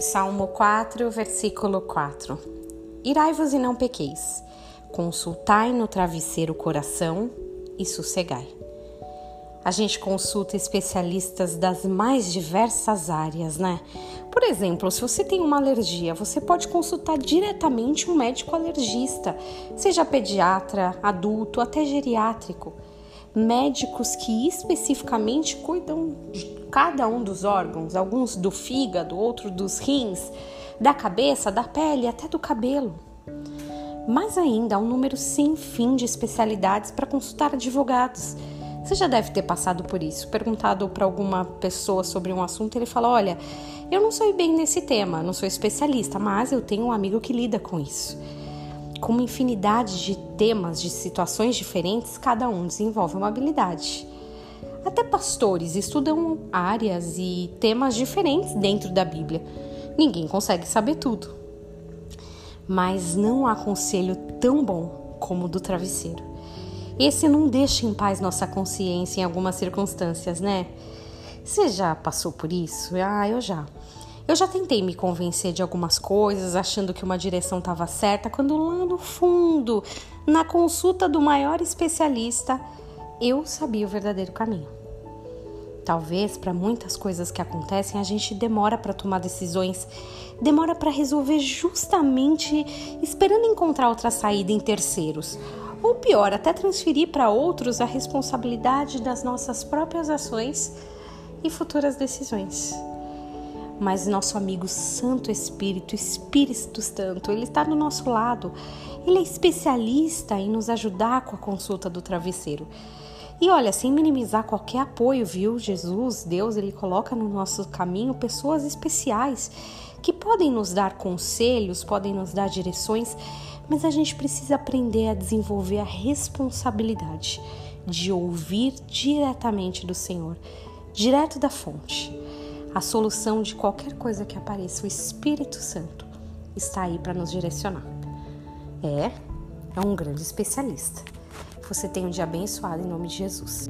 Salmo 4, versículo 4. Irai-vos e não pequeis. Consultai no travesseiro o coração e sossegai. A gente consulta especialistas das mais diversas áreas, né? Por exemplo, se você tem uma alergia, você pode consultar diretamente um médico alergista, seja pediatra, adulto, até geriátrico. Médicos que especificamente cuidam de cada um dos órgãos, alguns do fígado, outros dos rins, da cabeça, da pele, até do cabelo. Mais ainda, há um número sem fim de especialidades para consultar advogados. Você já deve ter passado por isso, perguntado para alguma pessoa sobre um assunto, ele fala: Olha, eu não sou bem nesse tema, não sou especialista, mas eu tenho um amigo que lida com isso. Com uma infinidade de temas, de situações diferentes, cada um desenvolve uma habilidade. Até pastores estudam áreas e temas diferentes dentro da Bíblia. Ninguém consegue saber tudo. Mas não há conselho tão bom como o do travesseiro. Esse não deixa em paz nossa consciência em algumas circunstâncias, né? Você já passou por isso? Ah, eu já. Eu já tentei me convencer de algumas coisas, achando que uma direção estava certa, quando lá no fundo, na consulta do maior especialista, eu sabia o verdadeiro caminho. Talvez para muitas coisas que acontecem a gente demora para tomar decisões, demora para resolver justamente esperando encontrar outra saída em terceiros. Ou pior, até transferir para outros a responsabilidade das nossas próprias ações e futuras decisões. Mas nosso amigo Santo Espírito, Espírito Santo, ele está do nosso lado. Ele é especialista em nos ajudar com a consulta do travesseiro. E olha, sem minimizar qualquer apoio, viu? Jesus, Deus, ele coloca no nosso caminho pessoas especiais que podem nos dar conselhos, podem nos dar direções, mas a gente precisa aprender a desenvolver a responsabilidade de ouvir diretamente do Senhor, direto da fonte. A solução de qualquer coisa que apareça, o Espírito Santo está aí para nos direcionar. É, é um grande especialista. Você tem um dia abençoado em nome de Jesus.